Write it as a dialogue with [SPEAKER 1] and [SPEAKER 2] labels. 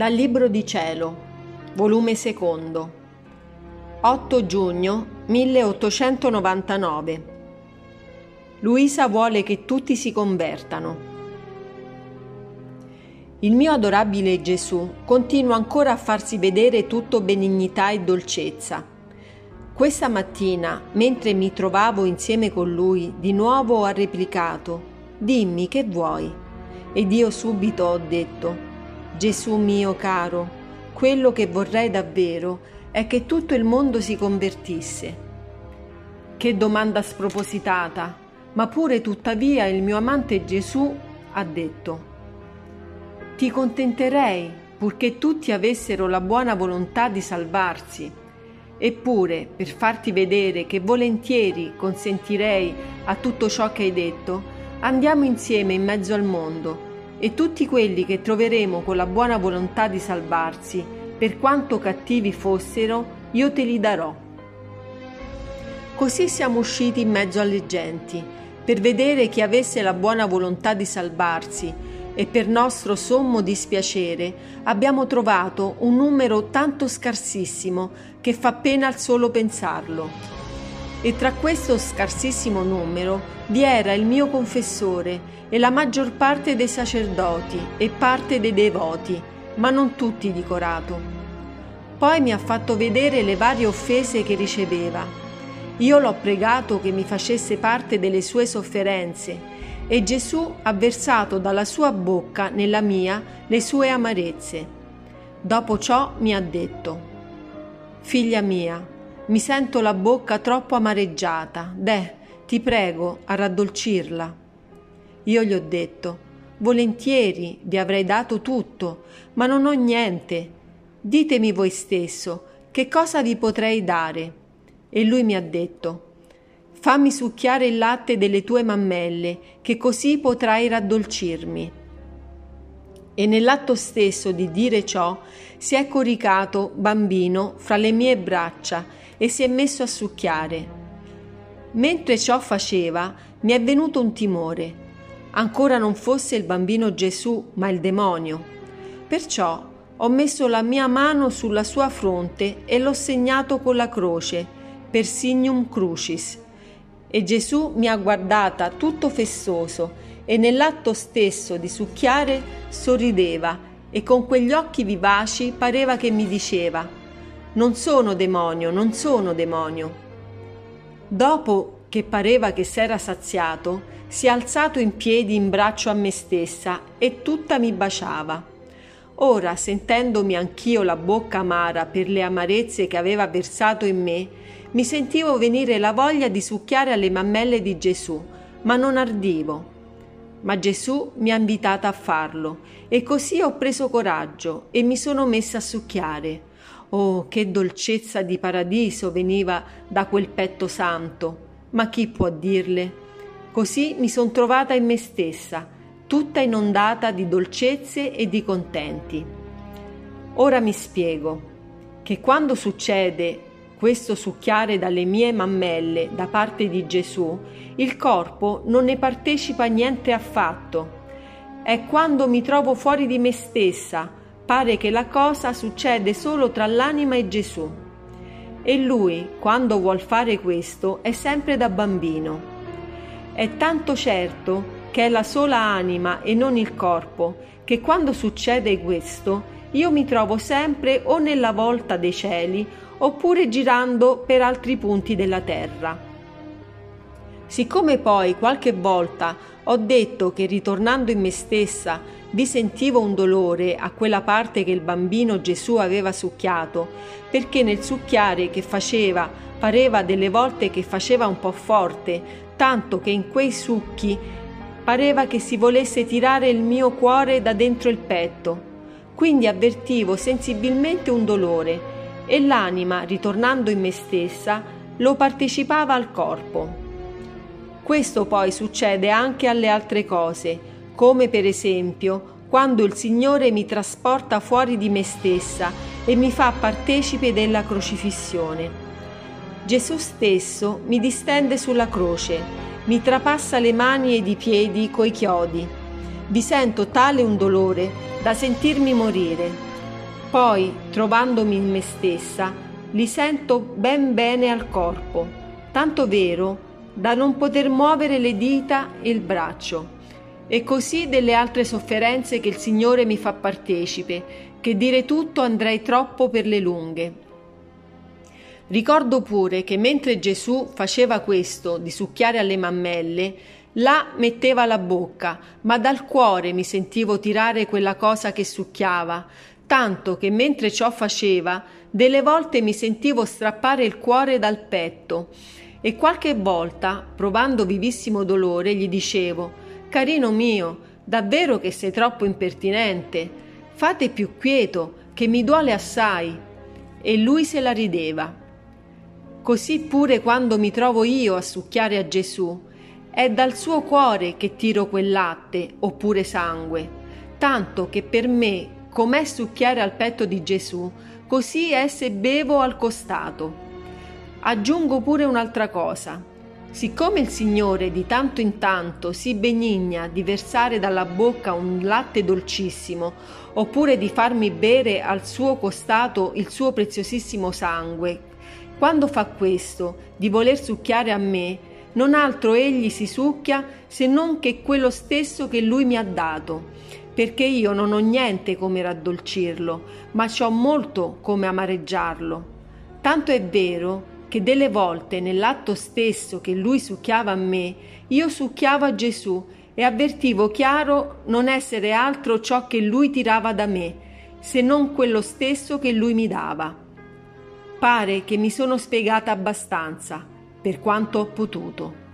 [SPEAKER 1] Dal Libro di Cielo, volume secondo, 8 giugno 1899. Luisa vuole che tutti si convertano. Il mio adorabile Gesù continua ancora a farsi vedere tutto benignità e dolcezza. Questa mattina, mentre mi trovavo insieme con lui, di nuovo ha replicato: Dimmi che vuoi. Ed io subito ho detto: Gesù mio caro, quello che vorrei davvero è che tutto il mondo si convertisse. Che domanda spropositata, ma pure tuttavia il mio amante Gesù ha detto, ti contenterei purché tutti avessero la buona volontà di salvarsi. Eppure, per farti vedere che volentieri consentirei a tutto ciò che hai detto, andiamo insieme in mezzo al mondo e tutti quelli che troveremo con la buona volontà di salvarsi, per quanto cattivi fossero, io te li darò. Così siamo usciti in mezzo alle genti, per vedere chi avesse la buona volontà di salvarsi, e per nostro sommo dispiacere abbiamo trovato un numero tanto scarsissimo che fa pena al solo pensarlo e tra questo scarsissimo numero vi era il mio confessore e la maggior parte dei sacerdoti e parte dei devoti, ma non tutti di corato. Poi mi ha fatto vedere le varie offese che riceveva. Io l'ho pregato che mi facesse parte delle sue sofferenze e Gesù ha versato dalla sua bocca nella mia le sue amarezze. Dopo ciò mi ha detto, Figlia mia, mi sento la bocca troppo amareggiata. Deh, ti prego a raddolcirla. Io gli ho detto, volentieri vi avrei dato tutto, ma non ho niente. Ditemi voi stesso, che cosa vi potrei dare? E lui mi ha detto, fammi succhiare il latte delle tue mammelle, che così potrai raddolcirmi. E nell'atto stesso di dire ciò si è coricato, bambino, fra le mie braccia e si è messo a succhiare. Mentre ciò faceva, mi è venuto un timore. Ancora non fosse il bambino Gesù, ma il demonio. Perciò ho messo la mia mano sulla sua fronte e l'ho segnato con la croce, per signum crucis. E Gesù mi ha guardata tutto festoso e nell'atto stesso di succhiare sorrideva e con quegli occhi vivaci pareva che mi diceva non sono demonio, non sono demonio. Dopo che pareva che s'era saziato, si è alzato in piedi in braccio a me stessa e tutta mi baciava. Ora, sentendomi anch'io la bocca amara per le amarezze che aveva versato in me, mi sentivo venire la voglia di succhiare alle mammelle di Gesù, ma non ardivo. Ma Gesù mi ha invitata a farlo e così ho preso coraggio e mi sono messa a succhiare. Oh, che dolcezza di paradiso veniva da quel petto santo! Ma chi può dirle? Così mi son trovata in me stessa, tutta inondata di dolcezze e di contenti. Ora mi spiego che quando succede questo succhiare dalle mie mammelle da parte di Gesù, il corpo non ne partecipa niente affatto. È quando mi trovo fuori di me stessa, pare che la cosa succede solo tra l'anima e Gesù. E lui, quando vuol fare questo, è sempre da bambino. È tanto certo che è la sola anima e non il corpo, che quando succede questo, io mi trovo sempre o nella volta dei cieli oppure girando per altri punti della terra. Siccome poi qualche volta ho detto che ritornando in me stessa vi sentivo un dolore a quella parte che il bambino Gesù aveva succhiato, perché nel succhiare che faceva pareva delle volte che faceva un po' forte, tanto che in quei succhi pareva che si volesse tirare il mio cuore da dentro il petto. Quindi avvertivo sensibilmente un dolore e l'anima, ritornando in me stessa, lo partecipava al corpo. Questo poi succede anche alle altre cose, come per esempio quando il Signore mi trasporta fuori di me stessa e mi fa partecipe della crocifissione. Gesù stesso mi distende sulla croce, mi trapassa le mani ed i piedi coi chiodi. Vi sento tale un dolore da sentirmi morire. Poi, trovandomi in me stessa, li sento ben bene al corpo, tanto vero da non poter muovere le dita e il braccio. E così delle altre sofferenze che il Signore mi fa partecipe, che dire tutto andrei troppo per le lunghe. Ricordo pure che mentre Gesù faceva questo di succhiare alle mammelle, là metteva la bocca, ma dal cuore mi sentivo tirare quella cosa che succhiava, tanto che mentre ciò faceva, delle volte mi sentivo strappare il cuore dal petto e qualche volta, provando vivissimo dolore, gli dicevo Carino mio, davvero che sei troppo impertinente, fate più quieto, che mi duole assai. E lui se la rideva. Così pure quando mi trovo io a succhiare a Gesù, è dal suo cuore che tiro quel latte oppure sangue, tanto che per me com'è succhiare al petto di Gesù, così è se bevo al costato. Aggiungo pure un'altra cosa. Siccome il Signore di tanto in tanto si benigna di versare dalla bocca un latte dolcissimo, oppure di farmi bere al suo costato il suo preziosissimo sangue, quando fa questo, di voler succhiare a me, non altro egli si succhia se non che quello stesso che lui mi ha dato perché io non ho niente come raddolcirlo, ma ci ho molto come amareggiarlo. Tanto è vero che delle volte nell'atto stesso che lui succhiava a me, io succhiavo a Gesù e avvertivo chiaro non essere altro ciò che lui tirava da me, se non quello stesso che lui mi dava. Pare che mi sono spiegata abbastanza, per quanto ho potuto.